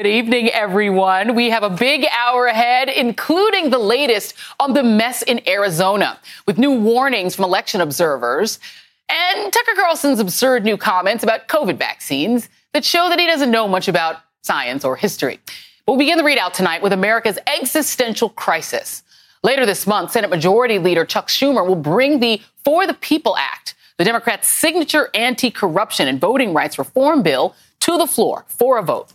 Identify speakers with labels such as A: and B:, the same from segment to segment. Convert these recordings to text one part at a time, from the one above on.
A: Good evening, everyone. We have a big hour ahead, including the latest on the mess in Arizona, with new warnings from election observers and Tucker Carlson's absurd new comments about COVID vaccines that show that he doesn't know much about science or history. We'll begin the ReidOut tonight with America's existential crisis. Later this month, Senate Majority Leader Chuck Schumer will bring the For the People Act, the Democrats' signature anti corruption and voting rights reform bill, to the floor for a vote.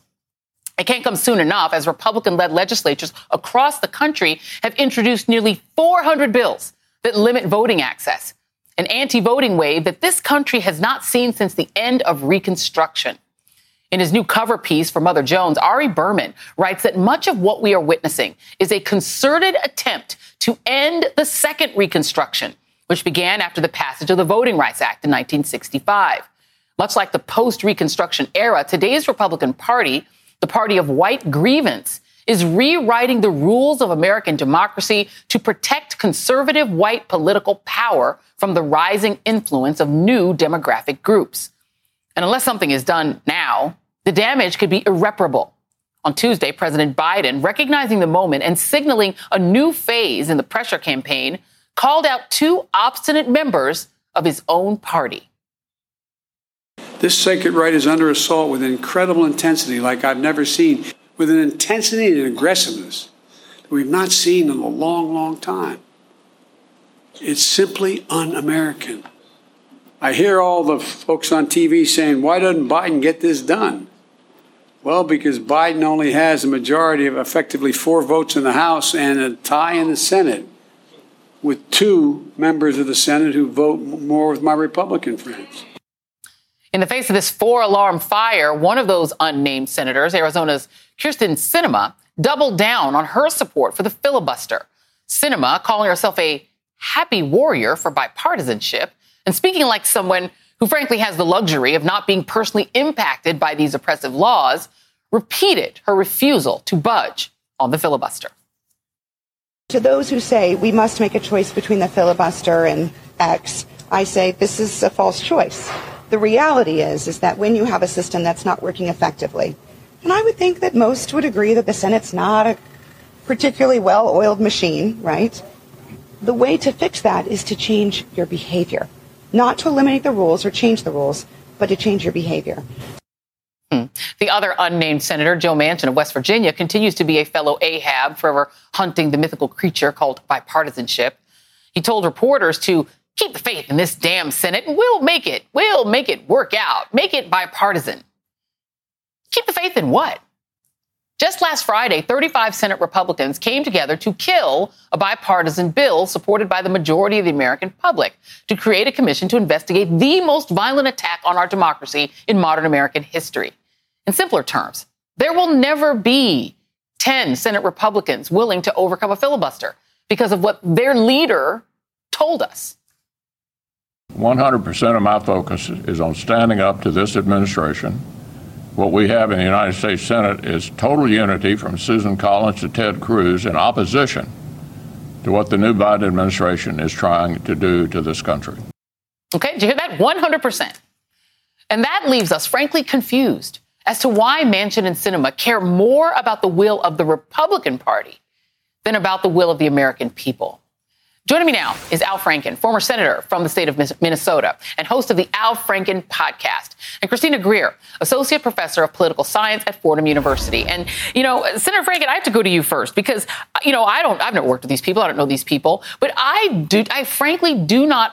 A: It can't come soon enough as Republican led legislatures across the country have introduced nearly 400 bills that limit voting access, an anti voting wave that this country has not seen since the end of Reconstruction. In his new cover piece for Mother Jones, Ari Berman writes that much of what we are witnessing is a concerted attempt to end the second Reconstruction, which began after the passage of the Voting Rights Act in 1965. Much like the post Reconstruction era, today's Republican Party the party of white grievance, is rewriting the rules of American democracy to protect conservative white political power from the rising influence of new demographic groups. And unless something is done now, the damage could be irreparable. On Tuesday, President Biden, recognizing the moment and signaling a new phase in the pressure campaign, called out two obstinate members of his own party.
B: This sacred right is under assault with incredible intensity, like I've never seen, with an intensity and aggressiveness that we've not seen in a long, long time. It's simply un American. I hear all the folks on TV saying, why doesn't Biden get this done? Well, because Biden only has a majority of effectively four votes in the House and a tie in the Senate, with two members of the Senate who vote more with my Republican friends.
A: In the face of this four alarm fire, one of those unnamed senators, Arizona's Kyrsten Sinema, doubled down on her support for the filibuster. Cinema calling herself a happy warrior for bipartisanship and speaking like someone who frankly has the luxury of not being personally impacted by these oppressive laws, repeated her refusal to budge on the filibuster.
C: To those who say we must make a choice between the filibuster and X, I say this is a false choice. The reality is, is that when you have a system that's not working effectively, and I would think that most would agree that the Senate's not a particularly well-oiled machine, right? The way to fix that is to change your behavior, not to eliminate the rules or change the rules, but to change your behavior.
A: The other unnamed senator, Joe Manchin of West Virginia, continues to be a fellow Ahab, forever hunting the mythical creature called bipartisanship. He told reporters to Keep the faith in this damn Senate and we'll make it. We'll make it work out. Make it bipartisan. Keep the faith in what? Just last Friday, 35 Senate Republicans came together to kill a bipartisan bill supported by the majority of the American public to create a commission to investigate the most violent attack on our democracy in modern American history. In simpler terms, there will never be 10 Senate Republicans willing to overcome a filibuster because of what their leader told us.
D: 100% of my focus is on standing up to this administration. What we have in the United States Senate is total unity from Susan Collins to Ted Cruz in opposition to what the new Biden administration is trying to do to this country.
A: Okay, did you hear that? 100%. And that leaves us, frankly, confused as to why Manchin and Sinema care more about the will of the Republican Party than about the will of the American people. Joining me now is Al Franken, former senator from the state of Minnesota and host of the Al Franken podcast, and Christina Greer, associate professor of political science at Fordham University. And, you know, Senator Franken, I have to go to you first because, you know, I don't, I've never worked with these people. I don't know these people, but I do, I frankly do not,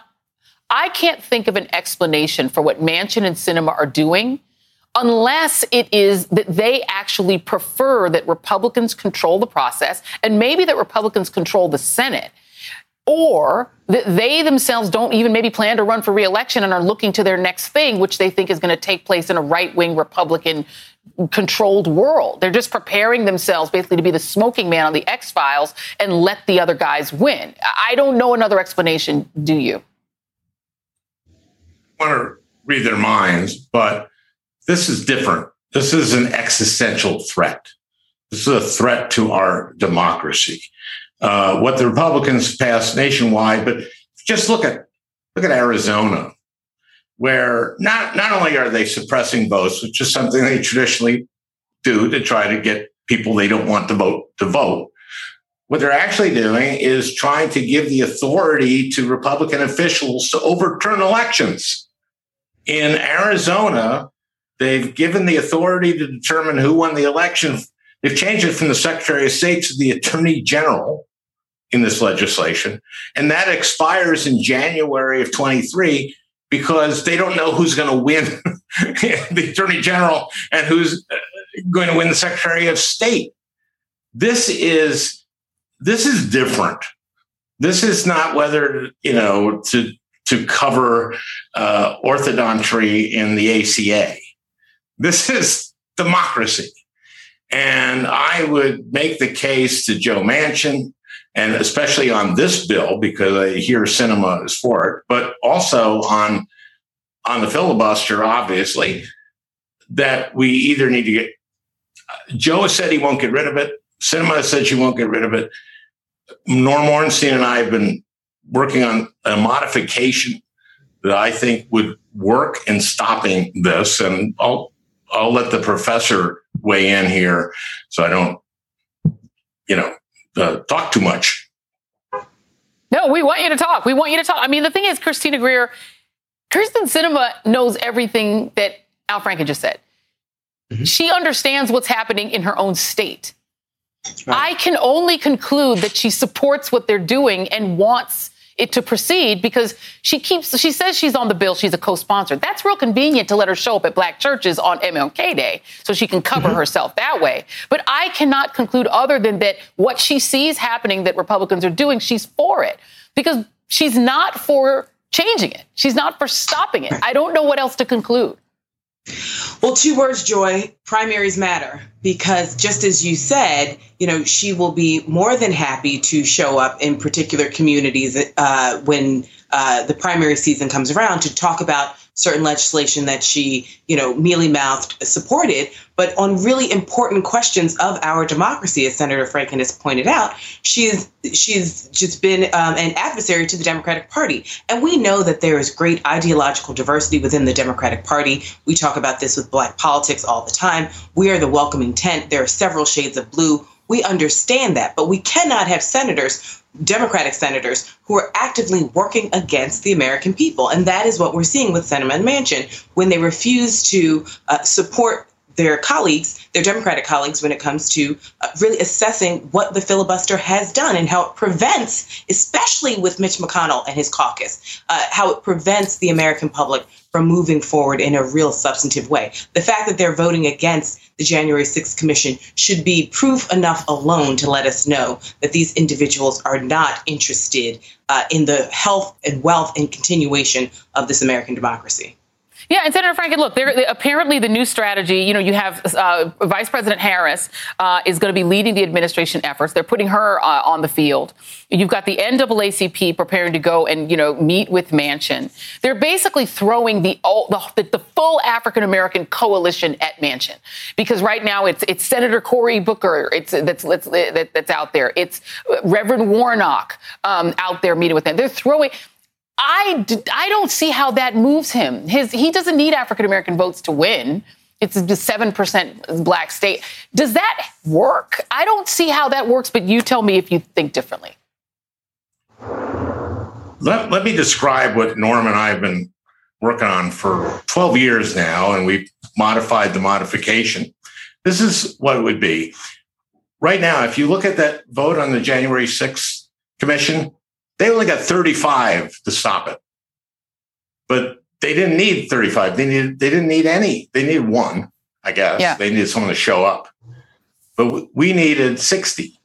A: I can't think of an explanation for what Manchin and Sinema are doing unless it is that they actually prefer that Republicans control the process and maybe that Republicans control the Senate or that they themselves don't even maybe plan to run for reelection and are looking to their next thing, which they think is going to take place in a right wing Republican controlled world. They're just preparing themselves basically to be the smoking man on the X Files and let the other guys win. I don't know another explanation, do you?
E: I want to read their minds, but this is different. This is an existential threat. This is a threat to our democracy. Uh, what the Republicans passed nationwide, but just look at look at Arizona, where not not only are they suppressing votes, which is something they traditionally do to try to get people they don't want to vote to vote. What they're actually doing is trying to give the authority to Republican officials to overturn elections. In Arizona, they've given the authority to determine who won the election. They've changed it from the Secretary of State to the Attorney General in this legislation. And that expires in January of 23 because they don't know who's going to win the Attorney General and who's uh, going to win the Secretary of State. This is this is different. This is not whether you know to to cover uh, orthodontry in the ACA. This is democracy. And I would make the case to Joe Manchin, and especially on this bill because I hear Sinema is for it, but also on on the filibuster, obviously, that we either need to get. Joe has said he won't get rid of it. Sinema said she won't get rid of it. Norm Ornstein and I have been working on a modification that I think would work in stopping this, and I'll I'll let the professor weigh in here so I don't, you know, uh, talk too much.
A: No, we want you to talk. We want you to talk. I mean, the thing is, Christina Greer, Kyrsten Sinema knows everything that Al Franken just said. Mm-hmm. She understands what's happening in her own state. Right. I can only conclude that she supports what they're doing and wants it to proceed because she keeps she says she's on the bill she's a co-sponsor. That's real convenient to let her show up at black churches on mlk day so she can cover mm-hmm. herself that way. But i cannot conclude other than that what she sees happening that republicans are doing she's for it because she's not for changing it. She's not for stopping it. I don't know what else to conclude
F: well, two words, Joy. Primaries matter because just as you said, you know, she will be more than happy to show up in particular communities uh, when uh, the primary season comes around to talk about certain legislation that she, you know, mealy mouthed supported. But on really important questions of our democracy, as Senator Franken has pointed out, she's she's just been um, an adversary to the Democratic Party, and we know that there is great ideological diversity within the Democratic Party. We talk about this with Black politics all the time. We are the welcoming tent. There are several shades of blue. We understand that, but we cannot have senators Democratic senators who are actively working against the American people. And that is what we're seeing with Senator Manchin when they refuse to uh, support their colleagues, their Democratic colleagues, when it comes to uh, really assessing what the filibuster has done and how it prevents, especially with Mitch McConnell and his caucus, uh, how it prevents the American public from moving forward in a real substantive way. The fact that they're voting against the January 6th Commission should be proof enough alone to let us know that these individuals are not interested uh, in the health and wealth and continuation of this American democracy.
A: Yeah, and Senator Franken, look, apparently the new strategy, you know, you have uh, Vice President Harris uh, is going to be leading the administration efforts. They're putting her uh, on the field. You've got the NAACP preparing to go and, you know, meet with Manchin. They're basically throwing the the, the full African American coalition at Manchin because right now it's it's Senator Cory Booker it's that's that's, that's out there. It's Reverend Warnock um, out there meeting with them. They're throwing I, I don't see how that moves him. His, he doesn't need African American votes to win. It's a 7% black state. Does that work? I don't see how that works, but you tell me if you think differently.
E: Let, let me describe what Norm and I have been working on for 12 years now, and we've modified the modification. This is what it would be. Right now, if you look at that vote on the January 6th commission, they only got 35 to stop it. But they didn't need 35. They needed they didn't need any. They needed one, I guess. Yeah. They needed someone to show up. But we needed 60.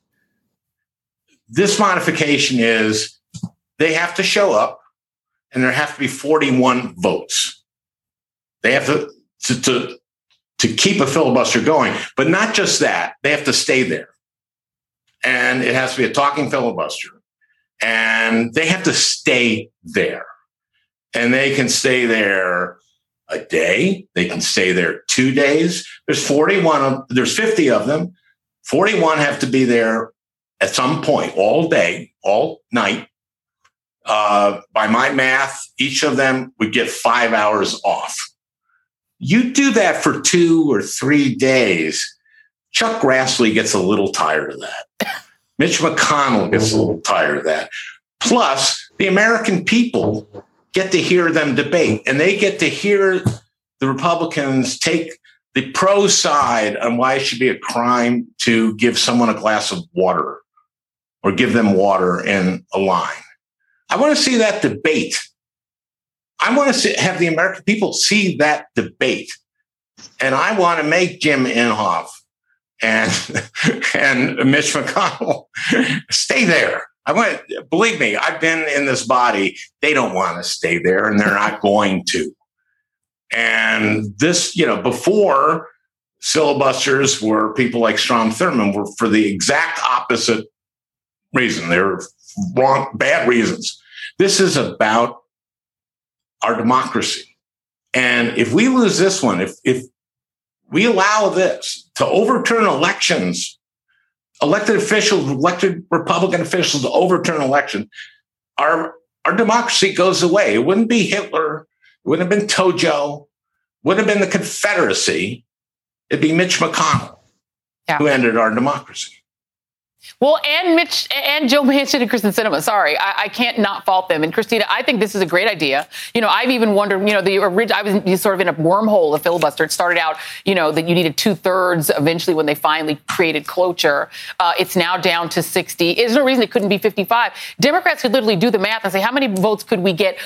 E: This modification is they have to show up and there have to be 41 votes. They have to, to, to, to keep a filibuster going. But not just that, they have to stay there. And it has to be a talking filibuster. And they have to stay there. And they can stay there a day. They can stay there two days. There's 41 of, there's 50 of them. 41 have to be there at some point all day, all night. Uh, by my math, each of them would get five hours off. You do that for two or three days. Chuck Grassley gets a little tired of that. Mitch McConnell gets a little mm-hmm. tired of that. Plus, the American people get to hear them debate and they get to hear the Republicans take the pro side on why it should be a crime to give someone a glass of water or give them water in a line. I want to see that debate. I want to see, have the American people see that debate. And I want to make Jim Inhofe and, and Mitch McConnell stay there. I want believe me, I've been in this body. They don't want to stay there and they're not going to. And this, you know, before filibusters were people like Strom Thurmond were for the exact opposite reason. They're wrong, bad reasons. This is about our democracy. And if we lose this one, if, if we allow this to overturn elections, elected officials, elected Republican officials to overturn elections, our, our democracy goes away. It wouldn't be Hitler. It wouldn't have been Tojo. Wouldn't have been the Confederacy. It'd be Mitch McConnell yeah. who ended our democracy.
A: Well, and Mitch and Joe Manchin and Kyrsten Sinema. Sorry, I, I, can't not fault them. And Christina, I think this is a great idea. You know, I've even wondered. You know, the original. I was sort of in a wormhole of filibuster. It started out, you know, that you needed two thirds. Eventually, when they finally created cloture, uh, it's now down to sixty. There's no reason it couldn't be fifty-five. Democrats could literally do the math and say, how many votes could we get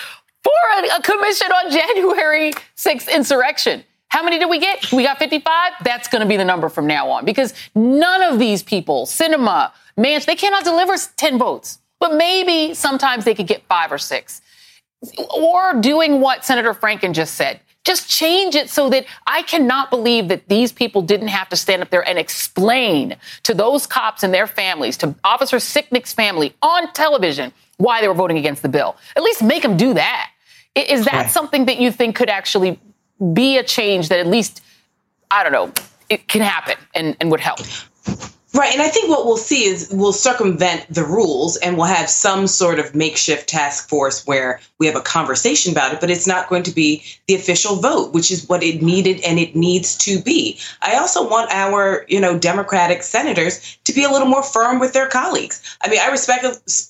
A: for a, a commission on January 6th insurrection? How many did we get? We got 55. That's going to be the number from now on because none of these people, Sinema, Manch, they cannot deliver 10 votes, but maybe sometimes they could get five or six. Or doing what Senator Franken just said. Just change it so that I cannot believe that these people didn't have to stand up there and explain to those cops and their families, to Officer Sicknick's family on television, why they were voting against the bill. At least make them do that. Is that right. something that you think could actually be a change that at least, I don't know, it can happen and, and would help.
F: Right. And I think what we'll see is we'll circumvent the rules and we'll have some sort of makeshift task force where we have a conversation about it, but it's not going to be the official vote, which is what it needed and it needs to be. I also want our, you know, Democratic senators to be a little more firm with their colleagues. I mean, I respect,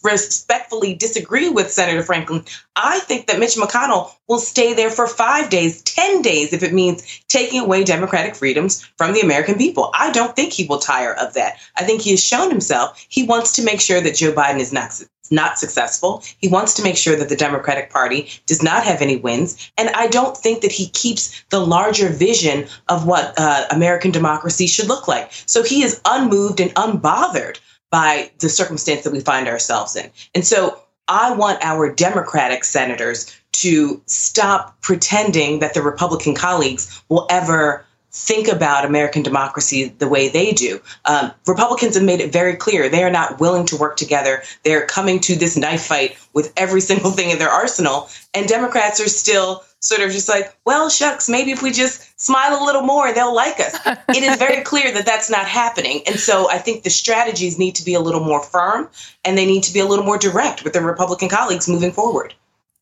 F: respectfully disagree with Senator Franklin. I think that Mitch McConnell will stay there for five days, 10 days, if it means taking away democratic freedoms from the American people. I don't think he will tire of that. I think he has shown himself he wants to make sure that Joe Biden is not not successful. He wants to make sure that the Democratic Party does not have any wins. And I don't think that he keeps the larger vision of what uh, American democracy should look like. So he is unmoved and unbothered by the circumstance that we find ourselves in. And so I want our Democratic senators to stop pretending that the Republican colleagues will ever think about American democracy the way they do. Um, Republicans have made it very clear they are not willing to work together. They're coming to this knife fight with every single thing in their arsenal. And Democrats are still sort of just like, well, shucks, maybe if we just smile a little more, they'll like us. it is very clear that that's not happening. And so I think the strategies need to be a little more firm and they need to be a little more direct with their Republican colleagues moving forward.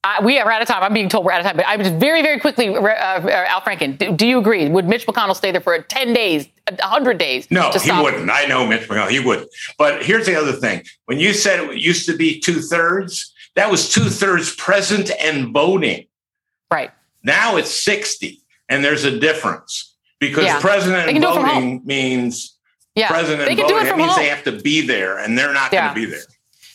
A: Uh, we are out of time. I'm being told we're out of time. But I'm just very, very quickly, uh, uh, Al Franken, do, do, you agree? Would Mitch McConnell stay there for 10 days, 100 days?
E: No, he wouldn't. I know Mitch McConnell. He wouldn't. But here's the other thing. When you said it used to be two thirds, that was two thirds present and voting.
A: Right.
E: Now it's 60, and there's a difference because yeah. president and voting means yeah. president they can voting. Do it, it means home. they have to be there, and they're not yeah. going to be there.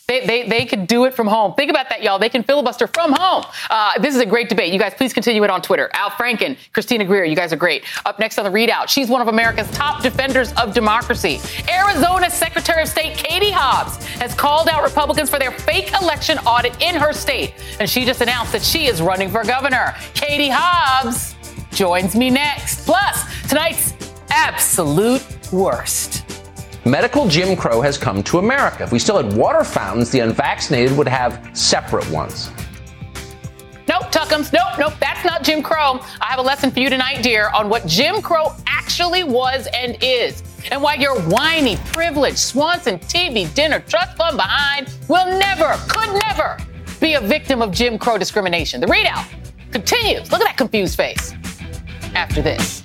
A: They, they, they could do it from home. Think about that, y'all. They can filibuster from home. Uh, this is a great debate. You guys, please continue it on Twitter. Al Franken, Christina Greer, you guys are great. Up next on the ReidOut, she's one of America's top defenders of democracy. Arizona Secretary of State Katie Hobbs has called out Republicans for their fake election audit in her state. And she just announced that she is running for governor. Katie Hobbs joins me next. Plus, tonight's absolute worst.
G: Medical Jim Crow has come to America. If we still had water fountains, the unvaccinated would have separate ones.
A: Nope, Tuckums. Nope, nope. That's not Jim Crow. I have a lesson for you tonight, dear, on what Jim Crow actually was and is. And why your whiny, privileged Swanson TV dinner trust fund behind will never, could never be a victim of Jim Crow discrimination. The ReidOut continues. Look at that confused face. After this.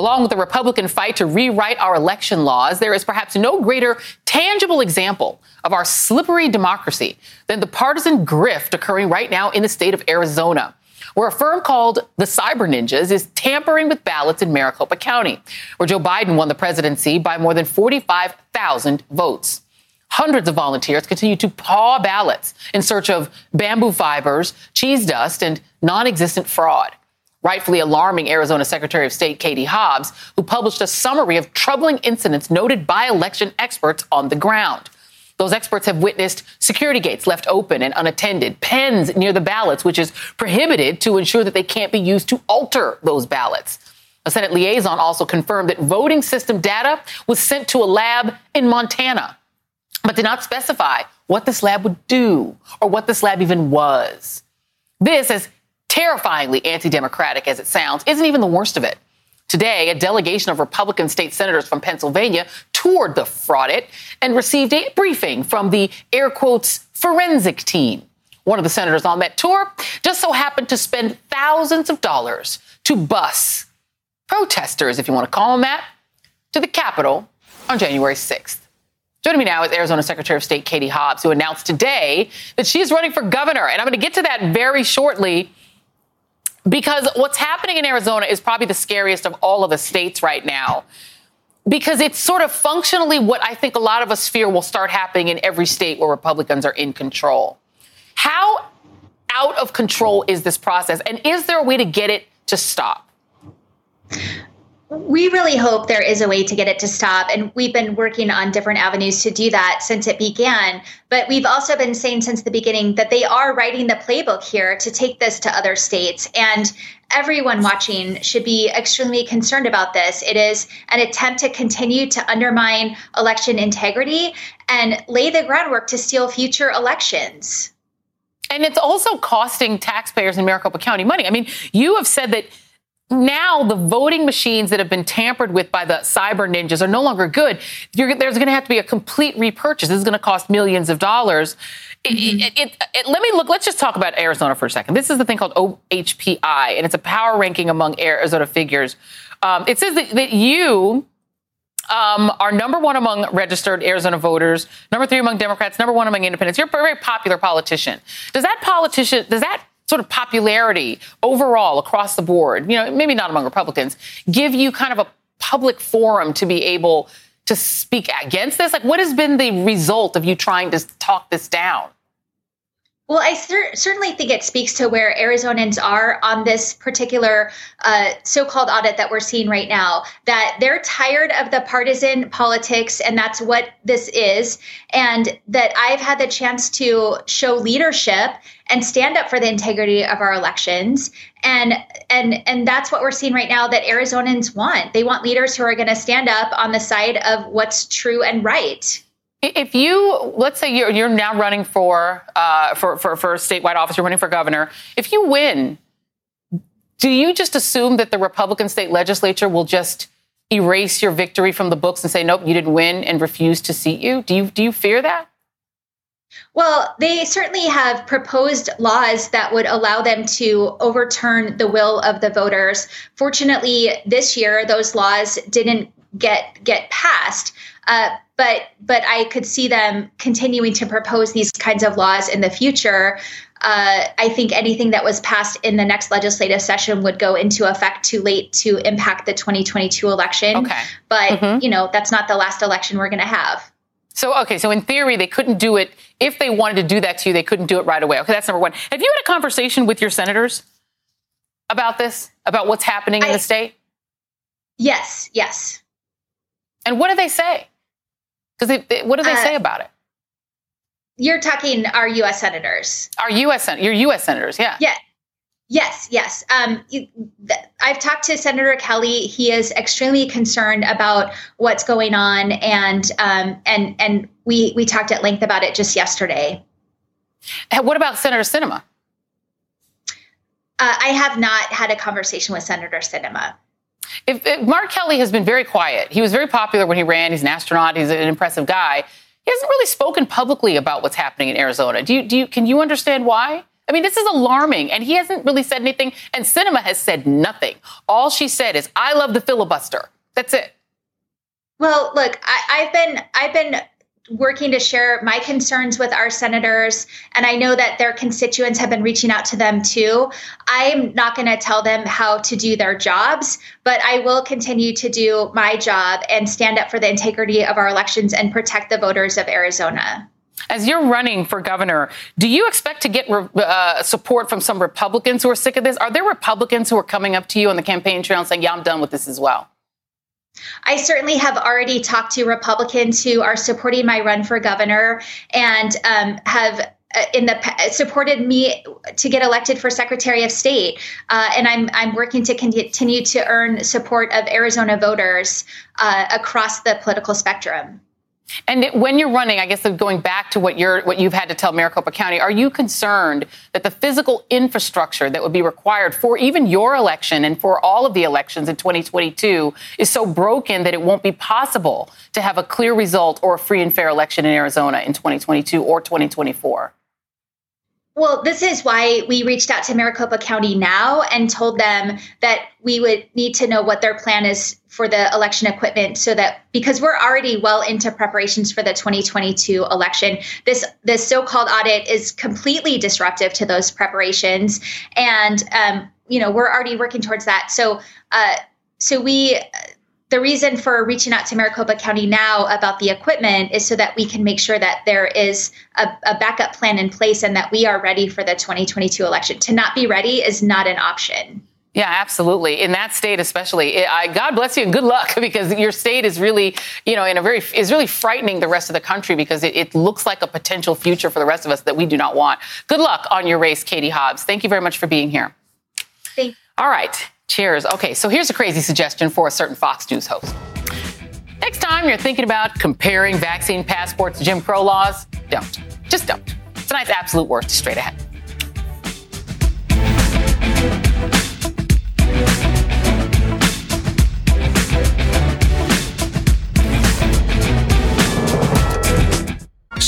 A: Along with the Republican fight to rewrite our election laws, there is perhaps no greater tangible example of our slippery democracy than the partisan grift occurring right now in the state of Arizona, where a firm called the Cyber Ninjas is tampering with ballots in Maricopa County, where Joe Biden won the presidency by more than 45,000 votes. Hundreds of volunteers continue to paw ballots in search of bamboo fibers, cheese dust, and non existent fraud rightfully alarming Arizona Secretary of State Katie Hobbs, who published a summary of troubling incidents noted by election experts on the ground. Those experts have witnessed security gates left open and unattended, pens near the ballots, which is prohibited to ensure that they can't be used to alter those ballots. A Senate liaison also confirmed that voting system data was sent to a lab in Montana, but did not specify what this lab would do or what this lab even was. This, as terrifyingly anti democratic as it sounds, isn't even the worst of it. Today, a delegation of Republican state senators from Pennsylvania toured the fraudit and received a briefing from the air quotes forensic team. One of the senators on that tour just so happened to spend thousands of dollars to bus protesters, if you want to call them that, to the Capitol on January 6th. Joining me now is Arizona Secretary of State Katie Hobbs, who announced today that she's running for governor. And I'm going to get to that very shortly because what's happening in Arizona is probably the scariest of all of the states right now. Because it's sort of functionally what I think a lot of us fear will start happening in every state where Republicans are in control. How out of control is this process? And is there a way to get it to stop?
H: We really hope there is a way to get it to stop. And we've been working on different avenues to do that since it began. But we've also been saying since the beginning that they are writing the playbook here to take this to other states. And everyone watching should be extremely concerned about this. It is an attempt to continue to undermine election integrity and lay the groundwork to steal future elections.
A: And it's also costing taxpayers in Maricopa County money. I mean, you have said that now the voting machines that have been tampered with by the cyber ninjas are no longer good. You're, there's going to have to be a complete repurchase. This is going to cost millions of dollars. Mm-hmm. It, it, it, let me look. Let's just talk about Arizona for a second. This is the thing called OHPI, and it's a power ranking among Arizona figures. Um, it says that, that you um, are number one among registered Arizona voters, number three among Democrats, number one among independents. You're a very popular politician. Does that politician, does that sort of popularity overall across the board, you know, maybe not among Republicans, give you kind of a public forum to be able to speak against this? Like, what has been the result of you trying to talk this down?
H: Well, I cer- certainly think it speaks to where Arizonans are on this particular uh, so called audit that we're seeing right now. That they're tired of the partisan politics, and that's what this is. And that I've had the chance to show leadership and stand up for the integrity of our elections. And and and that's what we're seeing right now that Arizonans want. They want leaders who are going to stand up on the side of what's true and right.
A: If you let's say you're you're now running for uh, for for for statewide office, you're running for governor. If you win, do you just assume that the Republican state legislature will just erase your victory from the books and say, nope, you didn't win, and refuse to seat you? Do you do you fear that?
H: Well, they certainly have proposed laws that would allow them to overturn the will of the voters. Fortunately, this year those laws didn't get get passed. Uh, but but I could see them continuing to propose these kinds of laws in the future. Uh, I think anything that was passed in the next legislative session would go into effect too late to impact the 2022 election.
A: Okay.
H: But mm-hmm. you know that's not the last election we're going to have.
A: So okay, so in theory they couldn't do it if they wanted to do that to you. They couldn't do it right away. Okay, that's number one. Have you had a conversation with your senators about this? About what's happening I, in the state?
H: Yes. Yes.
A: And what do they say? Because what do they uh, say about it?
H: You're talking our U.S. senators.
A: Our U.S. Sen- your U.S. senators, yeah.
H: Yeah. Yes, yes. Um, I've talked to Senator Kelly. He is extremely concerned about what's going on, and um, and and we we talked at length about it just yesterday.
A: What about Senator Sinema?
H: Uh, I have not had a conversation with Senator Sinema.
A: If, if, Mark Kelly has been very quiet, he was very popular when he ran. He's an astronaut. He's an impressive guy. He hasn't really spoken publicly about what's happening in Arizona. Do you, do you, can you understand why? I mean, this is alarming, and he hasn't really said anything. And Sinema has said nothing. All she said is, "I love the filibuster." That's it.
H: Well, look, I, I've been I've been working to share my concerns with our senators, and I know that their constituents have been reaching out to them too. I'm not going to tell them how to do their jobs, but I will continue to do my job and stand up for the integrity of our elections and protect the voters of Arizona.
A: As you're running for governor, do you expect to get uh, support from some Republicans who are sick of this? Are there Republicans who are coming up to you on the campaign trail and saying, yeah, I'm done with this as well?
H: I certainly have already talked to Republicans who are supporting my run for governor and um, have uh, in the supported me to get elected for Secretary of State, uh, and I'm I'm working to continue to earn support of Arizona voters uh, across the political spectrum.
A: And when you're running, I guess going back to what you're what you've had to tell Maricopa County, are you concerned that the physical infrastructure that would be required for even your election and for all of the elections in 2022 is so broken that it won't be possible to have a clear result or a free and fair election in Arizona in 2022 or 2024?
H: Well, this is why we reached out to Maricopa County now and told them that we would need to know what their plan is for the election equipment so that because we're already well into preparations for the 2022 election this this so-called audit is completely disruptive to those preparations. And um, you know we're already working towards that. So uh, so we the reason for reaching out to Maricopa County now about the equipment is so that we can make sure that there is a, a, backup plan in place and that we are ready for the 2022 election. To not be ready is not an option.
A: Yeah, absolutely. In that state, especially, it, I, God bless you and good luck because your state is really, you know, in a very is really frightening the rest of the country because it, it looks like a potential future for the rest of us that we do not want. Good luck on your race, Katie Hobbs. Thank you very much for being here.
H: Thank. You.
A: All right. Cheers. Okay, so here's a crazy suggestion for a certain Fox News host. Next time you're thinking about comparing vaccine passports to Jim Crow laws, don't. Just don't. Tonight's absolute worst is straight ahead.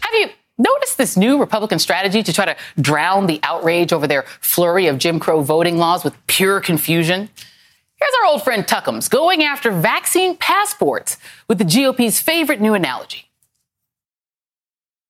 A: Have you noticed this new Republican strategy to try to drown the outrage over their flurry of Jim Crow voting laws with pure confusion? Here's our old friend Tuckums going after vaccine passports with the GOP's favorite new analogy.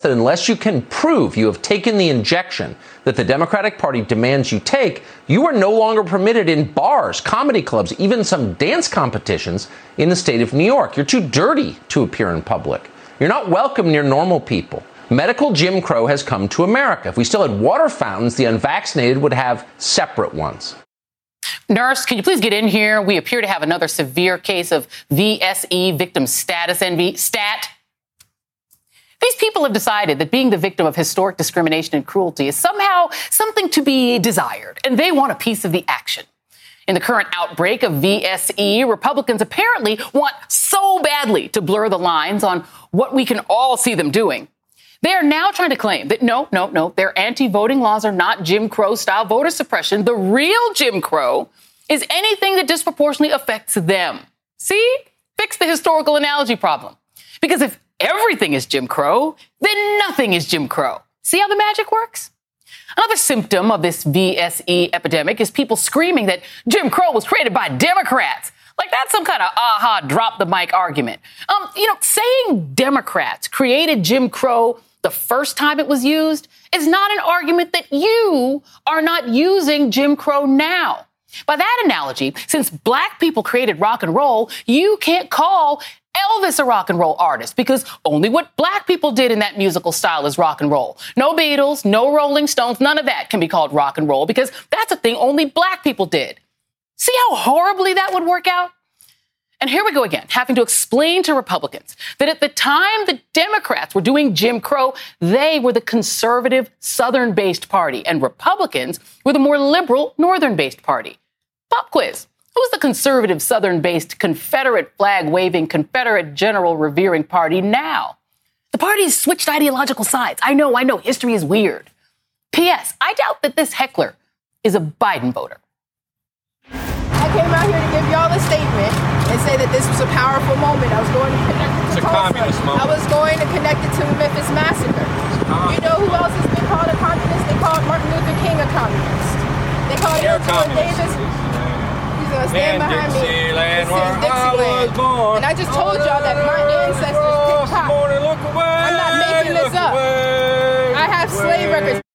G: That unless you can prove you have taken the injection that the Democratic Party demands you take, you are no longer permitted in bars, comedy clubs, even some dance competitions in the state of New York. You're too dirty to appear in public. You're not welcome near normal people. Medical Jim Crow has come to America. If we still had water fountains, the unvaccinated would have separate ones.
A: Nurse, can you please get in here? We appear to have another severe case of VSE, victim status envy. Stat. These people have decided that being the victim of historic discrimination and cruelty is somehow something to be desired, and they want a piece of the action. In the current outbreak of VSE, Republicans apparently want so badly to blur the lines on what we can all see them doing. They are now trying to claim that no, no, no, their anti voting laws are not Jim Crow style voter suppression. The real Jim Crow is anything that disproportionately affects them. See? Fix the historical analogy problem. Because if everything is Jim Crow, then nothing is Jim Crow. See how the magic works? Another symptom of this VSE epidemic is people screaming that Jim Crow was created by Democrats. Like that's some kind of aha drop the mic argument. Um, you know, saying Democrats created Jim Crow the first time it was used is not an argument that you are not using Jim Crow now. By that analogy, since black people created rock and roll, you can't call Elvis a rock and roll artist because only what black people did in that musical style is rock and roll. No Beatles, no Rolling Stones, none of that can be called rock and roll because that's a thing only black people did. See how horribly that would work out? And here we go again, having to explain to Republicans that at the time the Democrats were doing Jim Crow, they were the conservative Southern based party, and Republicans were the more liberal Northern based party. Pop quiz. Who's the conservative Southern based Confederate flag waving, Confederate general revering party now? The party has switched ideological sides. I know, I know, history is weird. P.S. I doubt that this heckler is a Biden voter.
I: I came out here to give y'all a statement and say that this was a powerful moment. I was going to connect it to
J: it's a communist moment.
I: I was going to connect it to the Memphis massacre. You know who else has been called a communist? They called Martin Luther King a communist. They called Angela Davis gonna stand Man, behind me. Where Dixieland. I born. And I just told y'all that my ancestors picked pop. I'm not making this up. I have slave records.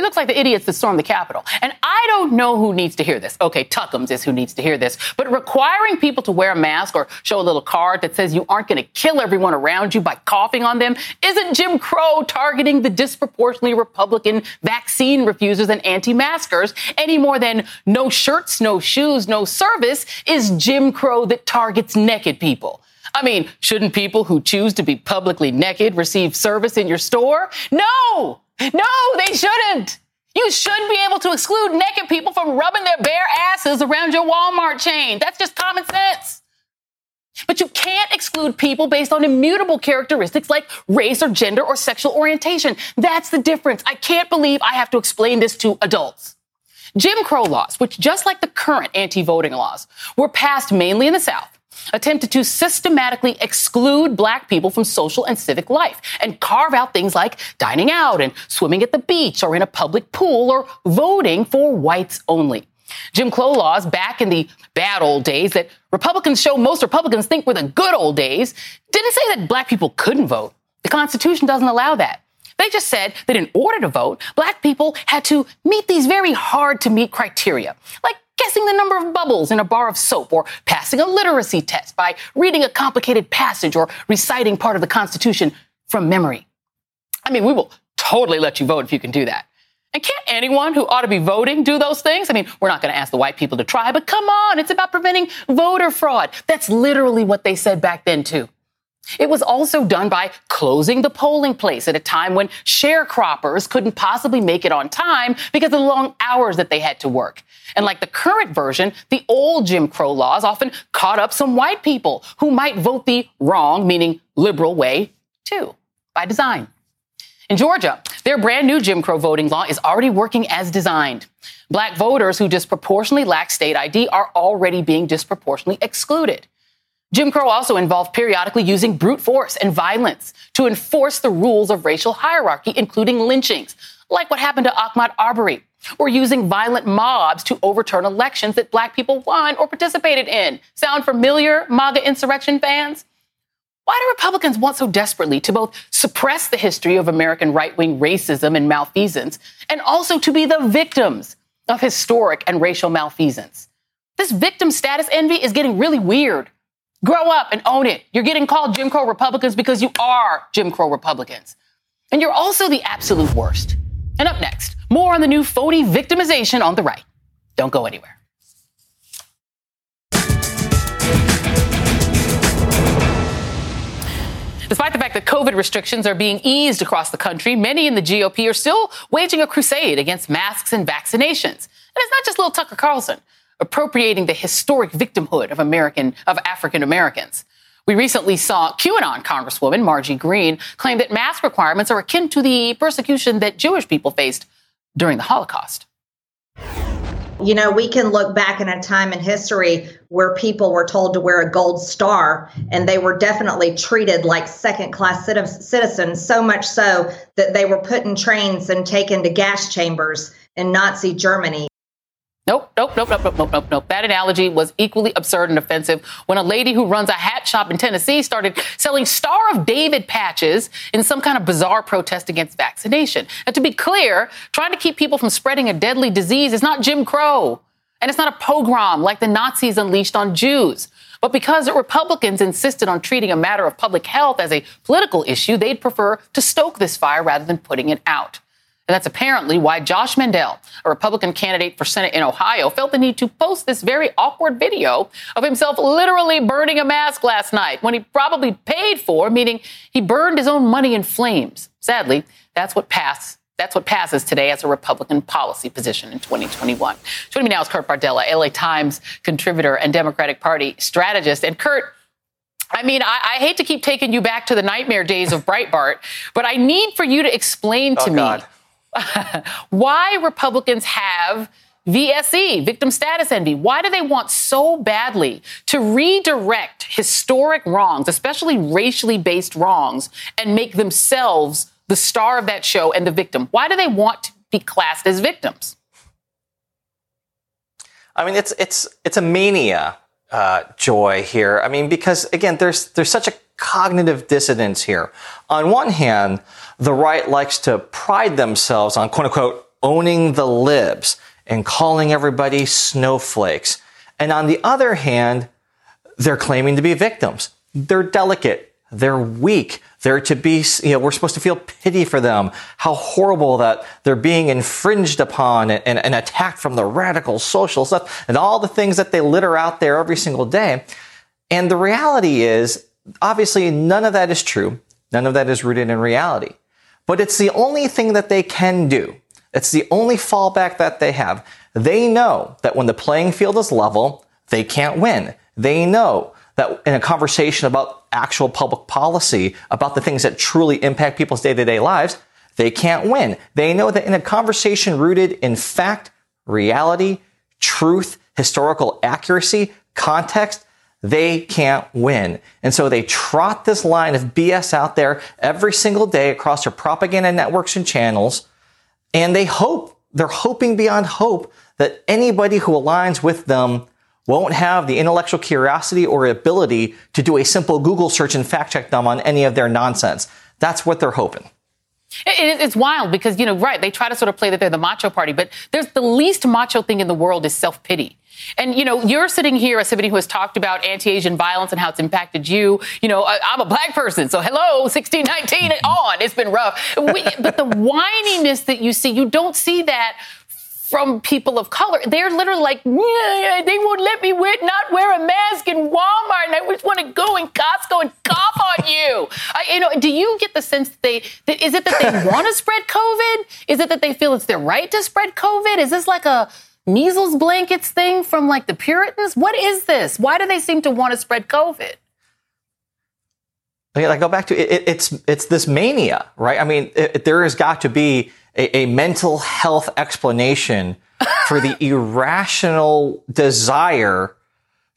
A: It looks like the idiots that stormed the Capitol. And I don't know who needs to hear this. Okay, Tuckums is who needs to hear this. But requiring people to wear a mask or show a little card that says you aren't going to kill everyone around you by coughing on them isn't Jim Crow targeting the disproportionately Republican vaccine refusers and anti-maskers any more than no shirts, no shoes, no service is Jim Crow that targets naked people. I mean, shouldn't people who choose to be publicly naked receive service in your store? No! No, they shouldn't. You shouldn't be able to exclude naked people from rubbing their bare asses around your Walmart chain. That's just common sense. But you can't exclude people based on immutable characteristics like race or gender or sexual orientation. That's the difference. I can't believe I have to explain this to adults. Jim Crow laws, which just like the current anti-voting laws, were passed mainly in the South attempted to systematically exclude black people from social and civic life and carve out things like dining out and swimming at the beach or in a public pool or voting for whites only. Jim Crow laws back in the bad old days that Republicans show most Republicans think were the good old days didn't say that black people couldn't vote. The Constitution doesn't allow that. They just said that in order to vote, black people had to meet these very hard to meet criteria, like guessing the number of bubbles in a bar of soap, or passing a literacy test by reading a complicated passage or reciting part of the Constitution from memory. I mean, we will totally let you vote if you can do that. And can't anyone who ought to be voting do those things? I mean, we're not going to ask the white people to try, but come on, it's about preventing voter fraud. That's literally what they said back then, too. It was also done by closing the polling place at a time when sharecroppers couldn't possibly make it on time because of the long hours that they had to work. And like the current version, the old Jim Crow laws often caught up some white people who might vote the wrong, meaning liberal way, too, by design. In Georgia, their brand new Jim Crow voting law is already working as designed. Black voters who disproportionately lack state ID are already being disproportionately excluded. Jim Crow also involved periodically using brute force and violence to enforce the rules of racial hierarchy, including lynchings, like what happened to Ahmaud Arbery, or using violent mobs to overturn elections that black people won or participated in. Sound familiar, MAGA insurrection fans? Why do Republicans want so desperately to both suppress the history of American right wing racism and malfeasance and also to be the victims of historic and racial malfeasance? This victim status envy is getting really weird. Grow up and own it. You're getting called Jim Crow Republicans because you are Jim Crow Republicans. And you're also the absolute worst. And up next, more on the new phony victimization on the right. Don't go anywhere. Despite the fact that COVID restrictions are being eased across the country, many in the GOP are still waging a crusade against masks and vaccinations. And it's not just little Tucker Carlson appropriating the historic victimhood of American of African Americans. We recently saw QAnon Congresswoman Margie Greene claim that mask requirements are akin to the persecution that Jewish people faced during the Holocaust.
J: You know, we can look back in a time in history where people were told to wear a gold star and they were definitely treated like second class citizens, so much so that they were put in trains and taken to gas chambers in Nazi Germany.
A: Nope, nope, nope, nope, nope, nope, nope. That analogy was equally absurd and offensive when a lady who runs a hat shop in Tennessee started selling Star of David patches in some kind of bizarre protest against vaccination. And to be clear, trying to keep people from spreading a deadly disease is not Jim Crow. And it's not a pogrom like the Nazis unleashed on Jews. But because Republicans insisted on treating a matter of public health as a political issue, they'd prefer to stoke this fire rather than putting it out. And that's apparently why Josh Mandel, a Republican candidate for Senate in Ohio, felt the need to post this very awkward video of himself literally burning a mask last night when he probably paid for, meaning he burned his own money in flames. Sadly, that's what passed that's what passes today as a Republican policy position in 2021. Joining me now is Kurt Bardella, LA Times contributor and Democratic Party strategist. And Kurt, I mean, I, I, hate to keep taking you back to the nightmare days of Breitbart, but I need for you to explain to oh, me why Republicans have VSE, victim status envy. Why do they want so badly to redirect historic wrongs, especially racially based wrongs, and make themselves the star of that show and the victim? Why do they want to be classed as victims?
K: I mean, it's it's it's a mania, uh, joy here. I mean, because again, there's there's such a cognitive dissonance here. On one hand, the right likes to pride themselves on quote unquote owning the libs and calling everybody snowflakes. And on the other hand, they're claiming to be victims. They're delicate. They're weak. They're to be, you know, we're supposed to feel pity for them. How horrible that they're being infringed upon and, and, and attacked from the radical social stuff and all the things that they litter out there every single day. And the reality is, obviously, none of that is true. None of that is rooted in reality. But it's the only thing that they can do. It's the only fallback that they have. They know that when the playing field is level, they can't win. They know that in a conversation about actual public policy, about the things that truly impact people's day to day lives, they can't win. They know that in a conversation rooted in fact, reality, truth, historical accuracy, context, they can't win. And so they trot this line of BS out there every single day across their propaganda networks and channels. And they hope, they're hoping beyond hope that anybody who aligns with them won't have the intellectual curiosity or ability to do a simple Google search and fact check them on any of their nonsense. That's what they're hoping.
A: It's wild because, you know, right, they try to sort of play that they're the macho party, but there's the least macho thing in the world is self pity. And, you know, you're sitting here as somebody who has talked about anti Asian violence and how it's impacted you. You know, I'm a black person, so hello, 1619 and on. It's been rough. We, but the whininess that you see, you don't see that from people of color. They're literally like, they won't let me wear, not wear a mask in Walmart, and I just want to go in Costco and cough on you. I, you know, do you get the sense that they? That, is it that they want to spread COVID? Is it that they feel it's their right to spread COVID? Is this like a measles blankets thing from like the Puritans? What is this? Why do they seem to want to spread COVID?
K: I go back to it, it's it's this mania, right? I mean, it, there has got to be a, a mental health explanation for the irrational desire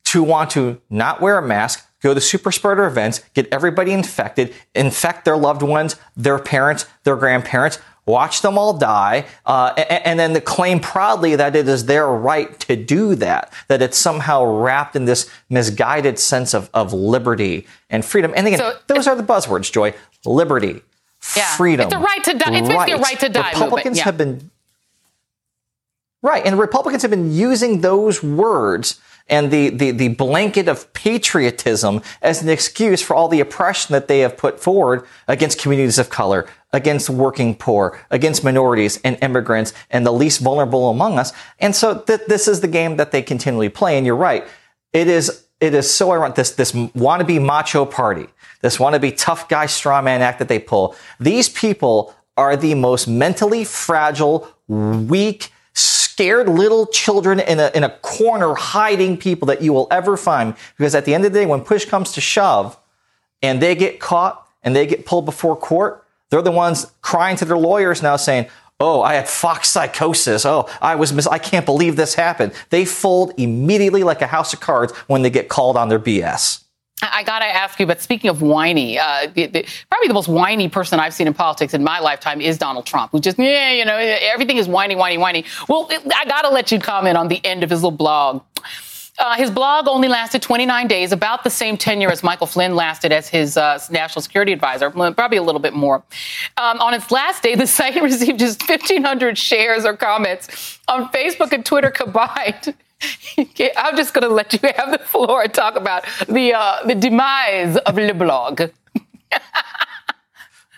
K: to want to not wear a mask, go to super spreader events, get everybody infected, infect their loved ones, their parents, their grandparents, watch them all die, uh, and, and, then claim proudly that it is their right to do that, that it's somehow wrapped in this misguided sense of, of liberty and freedom. And again, so, those are the buzzwords, Joy. Liberty, yeah, freedom.
A: It's a right to die. It's basically a right to die.
K: Republicans
A: yeah.
K: have been right, and Republicans have been using those words and the, the, the blanket of patriotism as an excuse for all the oppression that they have put forward against communities of color, against working poor, against minorities and immigrants and the least vulnerable among us. And so th- this is the game that they continually play. And you're right. It is, it is so ironic. This, this wannabe macho party, this wannabe tough guy strawman act that they pull. These people are the most mentally fragile, weak, scared little children in a, in a corner hiding people that you will ever find. Because at the end of the day, when push comes to shove and they get caught and they get pulled before court, they're the ones crying to their lawyers now saying, Oh, I had fox psychosis. Oh, I was mis- I can't believe this happened. They fold immediately like a house of cards when they get called on their BS.
A: I got to ask you, but speaking of whiny, uh, the, the, probably the most whiny person I've seen in politics in my lifetime is Donald Trump, who just, yeah, you know, everything is whiny, whiny, whiny. Well, I got to let you comment on the end of his little blog. Uh, his blog only lasted 29 days, about the same tenure as Michael Flynn lasted as his uh, national security advisor, probably a little bit more. Um, on its last day, the site received just 1,500 shares or comments on Facebook and Twitter combined. I'm just going to let you have the floor and talk about the uh, the demise of Le Blog.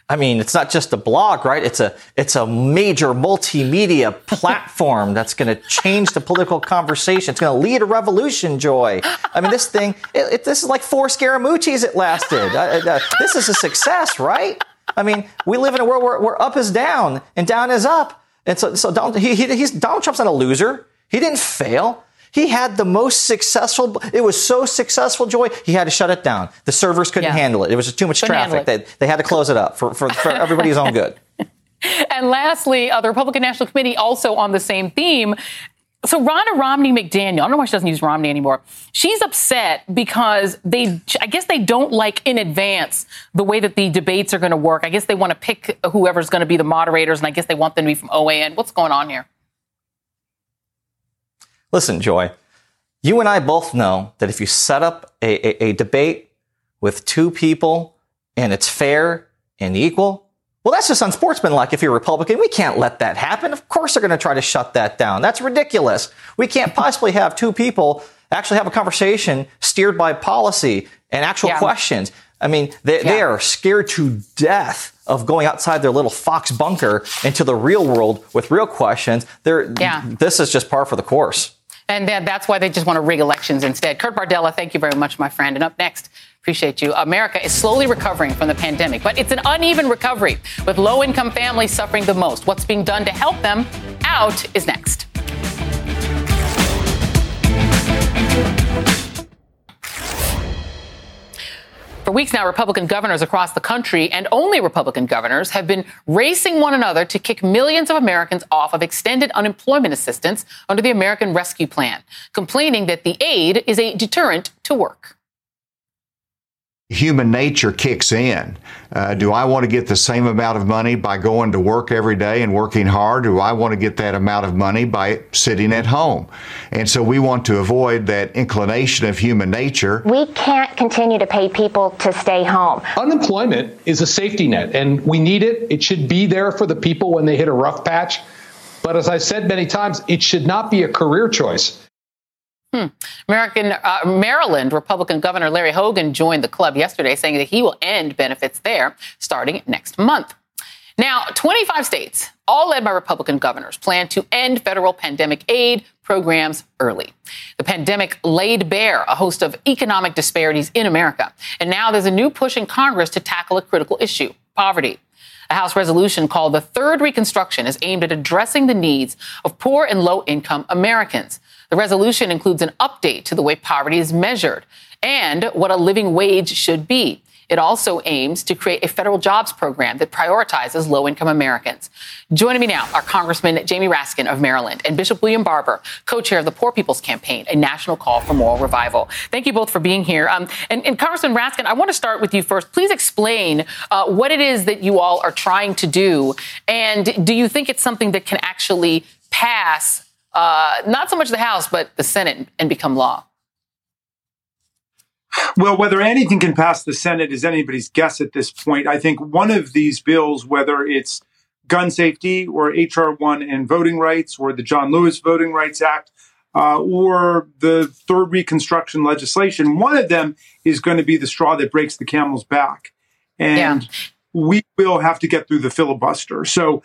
K: I mean, it's not just a blog, right? It's a it's a major multimedia platform that's going to change the political conversation. It's going to lead a revolution, Joy. I mean, this thing, it, it, this is like four Scaramucci's it lasted. Uh, uh, this is a success, right? I mean, we live in a world where, where up is down and down is up. And so, so Donald, he, he, he's, Donald Trump's not a loser. He didn't fail. He had the most successful. It was so successful, Joy. He had to shut it down. The servers couldn't yeah. handle it. It was too much couldn't traffic. They, they had to close it up for, for, for everybody's own good.
A: And lastly, uh, the Republican National Committee also on the same theme. So Ronna Romney McDaniel, I don't know why she doesn't use Romney anymore. She's upset because they, I guess they don't like in advance the way that the debates are going to work. I guess they want to pick whoever's going to be the moderators, and I guess they want them to be from OAN. What's going on here?
K: Listen, Joy, you and I both know that if you set up a, a, a debate with two people and it's fair and equal, well, that's just unsportsmanlike if you're Republican. We can't let that happen. Of course they're going to try to shut that down. That's ridiculous. We can't possibly have two people actually have a conversation steered by policy and actual yeah. questions. I mean, they, yeah. they are scared to death of going outside their little fox bunker into the real world with real questions. They're, yeah. This is just par for the course.
A: And that's why they just want to rig elections instead. Kurt Bardella, thank you very much, my friend. And up next, appreciate you. America is slowly recovering from the pandemic, but it's an uneven recovery with low income families suffering the most. What's being done to help them out is next. For weeks now, Republican governors across the country and only Republican governors have been racing one another to kick millions of Americans off of extended unemployment assistance under the American Rescue Plan, complaining that the aid is a deterrent to work
L: human nature kicks in. Uh, do I want to get the same amount of money by going to work every day and working hard? Do I want to get that amount of money by sitting at home? And so we want to avoid that inclination of human nature.
M: We can't continue to pay people to stay home.
N: Unemployment is a safety net, and we need it. It should be there for the people when they hit a rough patch. But as I said many times, it should not be a career choice.
A: Hmm. American uh, Maryland Republican Governor Larry Hogan joined the club yesterday, saying that he will end benefits there starting next month. Now, 25 states, all led by Republican governors, plan to end federal pandemic aid programs early. The pandemic laid bare a host of economic disparities in America, and now there's a new push in Congress to tackle a critical issue poverty. A House resolution called the Third Reconstruction is aimed at addressing the needs of poor and low income Americans. The resolution includes an update to the way poverty is measured and what a living wage should be. It also aims to create a federal jobs program that prioritizes low income Americans. Joining me now are Congressman Jamie Raskin of Maryland and Bishop William Barber, co chair of the Poor People's Campaign, a national call for moral revival. Thank you both for being here. Um, and, and, Congressman Raskin, I want to start with you first. Please explain uh, what it is that you all are trying to do. And do you think it's something that can actually pass, uh, not so much the House, but the Senate and become law?
O: Well, whether anything can pass the Senate is anybody's guess at this point. I think one of these bills, whether it's gun safety or H.R. 1 and voting rights or the John Lewis Voting Rights Act uh, or the third Reconstruction legislation, one of them is going to be the straw that breaks the camel's back. And yeah. we will have to get through the filibuster. So,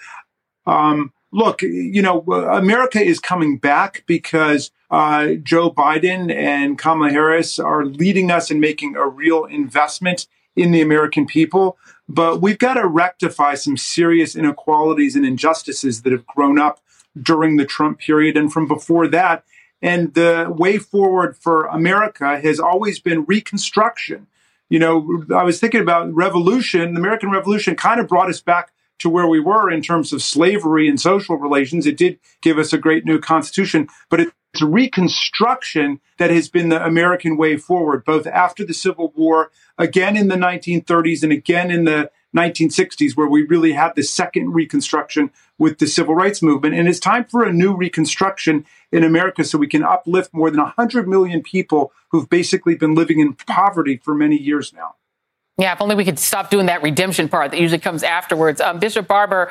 O: um, look, you know, America is coming back because uh, Joe Biden and Kamala Harris are leading us in making a real investment in the American people. But we've got to rectify some serious inequalities and injustices that have grown up during the Trump period and from before that. And the way forward for America has always been reconstruction. You know, I was thinking about revolution. The American Revolution kind of brought us back to where we were in terms of slavery and social relations. It did give us a great new constitution, but it's reconstruction that has been the American way forward, both after the Civil War, again in the 1930s, and again in the 1960s, where we really had the second reconstruction with the civil rights movement. And it's time for a new reconstruction in America so we can uplift more than 100 million people who've basically been living in poverty for many years now.
A: Yeah, if only we could stop doing that redemption part that usually comes afterwards. Um, Bishop Barber,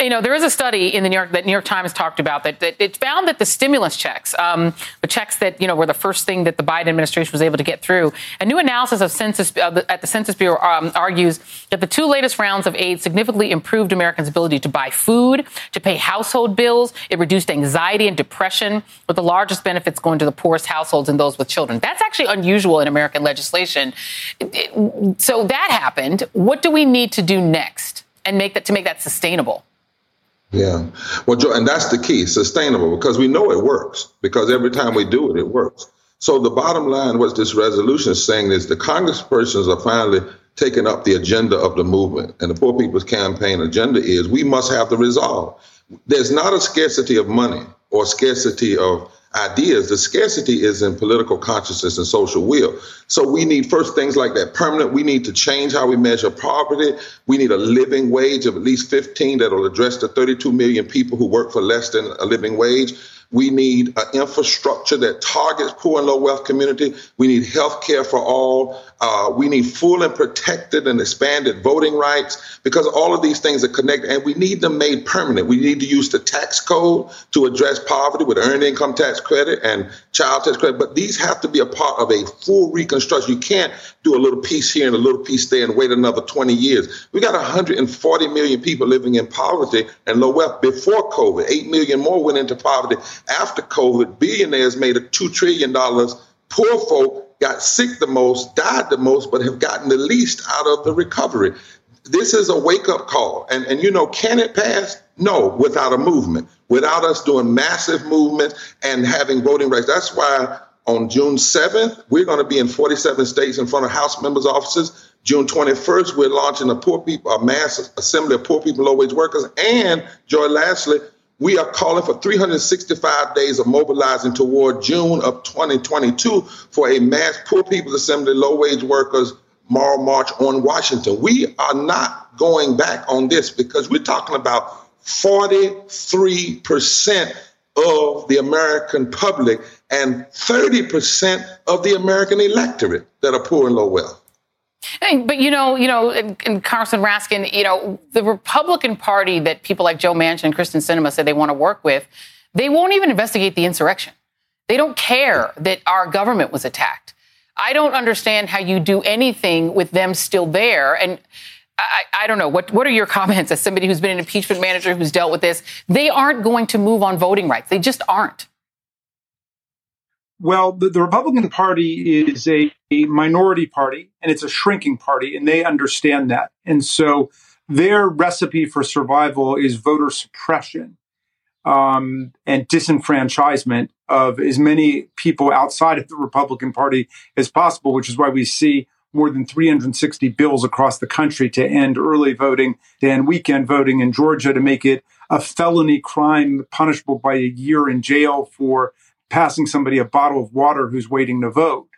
A: you know, there is a study in the New York that New York Times talked about that, that it found that the stimulus checks, um, the checks that you know were the first thing that the Biden administration was able to get through, a new analysis of census uh, the, at the Census Bureau um, argues that the two latest rounds of aid significantly improved Americans' ability to buy food, to pay household bills. It reduced anxiety and depression, with the largest benefits going to the poorest households and those with children. That's actually unusual in American legislation. It, it, so that happened. What do we need to do next and make that to make that sustainable?
P: Yeah. Well, Joy, and that's the key, sustainable, because we know it works, because every time we do it, it works. So the bottom line, what this resolution is saying is the congresspersons are finally taking up the agenda of the movement. And the Poor People's Campaign agenda is we must have the resolve. There's not a scarcity of money or scarcity of ideas. The scarcity is in political consciousness and social will. So we need first things like that permanent. We need to change how we measure poverty. We need a living wage of at least 15 that will address the 32 million people who work for less than a living wage. We need an infrastructure that targets poor and low wealth community. We need health care for all. Uh, we need full and protected and expanded voting rights because all of these things are connected and we need them made permanent. We need to use the tax code to address poverty with earned income tax credit and child tax credit. But these have to be a part of a full reconstruction. You can't do a little piece here and a little piece there and wait another 20 years. We got 140 million people living in poverty and low wealth before COVID. 8 million more went into poverty after COVID, billionaires made a $2 trillion. Poor folk got sick the most, died the most, but have gotten the least out of the recovery. This is a wake up call. And, and you know, can it pass? No, without a movement, without us doing massive movements and having voting rights. That's why on June 7th, we're going to be in 47 states in front of House members' offices. June 21st, we're launching a poor people, a mass assembly of poor people, low wage workers. And Joy Lastly, we are calling for 365 days of mobilizing toward June of 2022 for a mass poor people's assembly, low wage workers moral march on Washington. We are not going back on this because we're talking about 43% of the American public and 30% of the American electorate that are poor and low wealth.
A: But you know, you know, and, Congressman Raskin, you know, the Republican Party that people like Joe Manchin and Kyrsten Sinema say they want to work with, they won't even investigate the insurrection. They don't care that our government was attacked. I don't understand how you do anything with them still there. And I, I, don't know. What, what are your comments as somebody who's been an impeachment manager who's dealt with this? They aren't going to move on voting rights. They just aren't.
O: Well, the, the Republican Party is a, a, minority party and it's a shrinking party, and they understand that. And so their recipe for survival is voter suppression um, and disenfranchisement of as many people outside of the Republican Party as possible, which is why we see more than 360 bills across the country to end early voting, to end weekend voting in Georgia, to make it a felony crime punishable by a year in jail for passing somebody a bottle of water who's waiting to vote.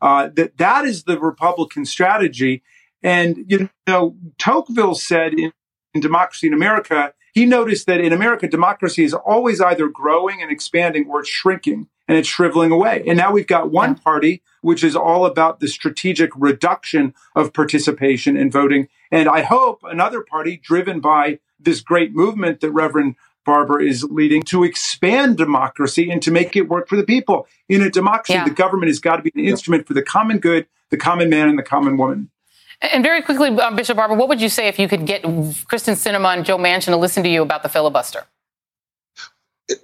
O: Uh, that that is the Republican strategy. And you know, Tocqueville said in, in Democracy in America, he noticed that in America, democracy is always either growing and expanding or it's shrinking and it's shriveling away. And now we've got one party which is all about the strategic reduction of participation in voting. And I hope another party driven by this great movement that Reverend Barber is leading to expand democracy and to make it work for the people. In a democracy, yeah. the government has got to be an instrument for the common good, the common man, and the common woman.
A: And very quickly, um, Bishop Barber, what would you say if you could get Kyrsten Sinema and Joe Manchin to listen to you about the filibuster?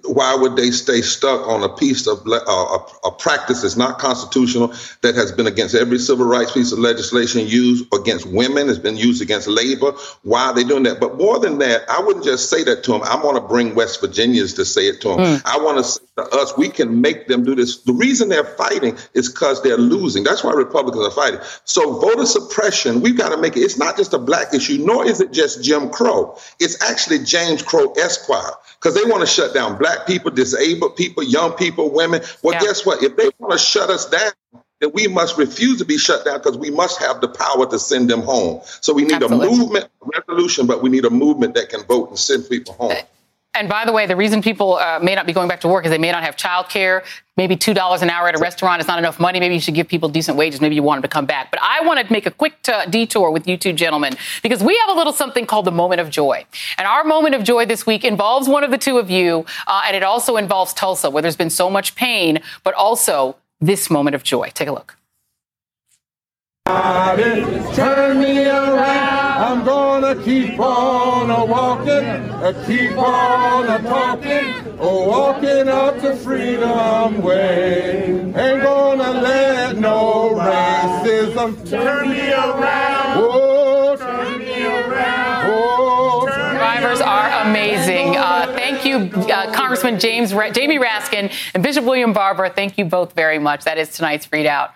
P: Why would they stay stuck on a piece of uh, a, a, practice that's not constitutional that has been against every civil rights piece of legislation used against women has been used against labor? Why are they doing that? But more than that i wouldn't just say that to them i want to bring west virginians to say it to them mm. i want to say to us we can make them do this. The reason they're fighting is because they're losing. That's why republicans are fighting. So voter suppression we've got to make it it's not just a black issue nor is it just jim crow. It's actually james crow esquire because they want to shut down black people, disabled people, young people, women. Well, yeah. guess what? If they want to shut us down, then we must refuse to be shut down because we must have the power to send them home. So we need Absolutely. a movement, a resolution, but we need a movement that can vote and send people home.
A: And by the way, the reason people uh, may not be going back to work is they may not have childcare. Maybe two dollars an hour at a restaurant is not enough money. Maybe you should give people decent wages. Maybe you want them to come back. But I want to make a quick t- detour with you two gentlemen because we have a little something called the moment of joy. And our moment of joy this week involves one of the two of you, uh, and it also involves Tulsa, where there's been so much pain, but also this moment of joy. Take a look.
Q: Turn me around. I'm gonna keep on a walking, a keep on a talking, a walking up the freedom way. Ain't gonna let no racism turn me around. Oh, turn me around.
A: Oh, Survivors are amazing. Uh, thank you, uh, Congressman James Ra- Jamie Raskin and Bishop William Barber. Thank you both very much. That is tonight's ReidOut.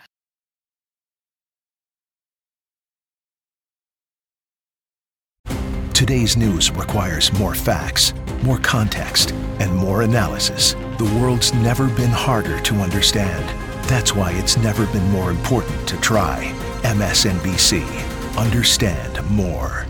R: Today's news requires more facts, more context, and more analysis. The world's never been harder to understand. That's why it's never been more important to try. MSNBC. Understand more.